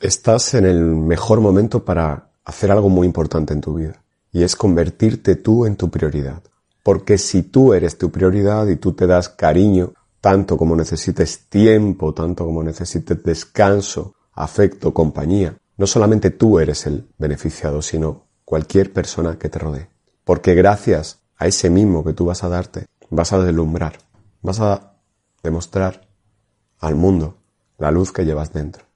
Estás en el mejor momento para hacer algo muy importante en tu vida y es convertirte tú en tu prioridad. Porque si tú eres tu prioridad y tú te das cariño, tanto como necesites tiempo, tanto como necesites descanso, afecto, compañía, no solamente tú eres el beneficiado, sino cualquier persona que te rodee. Porque gracias a ese mismo que tú vas a darte, vas a deslumbrar, vas a demostrar al mundo la luz que llevas dentro.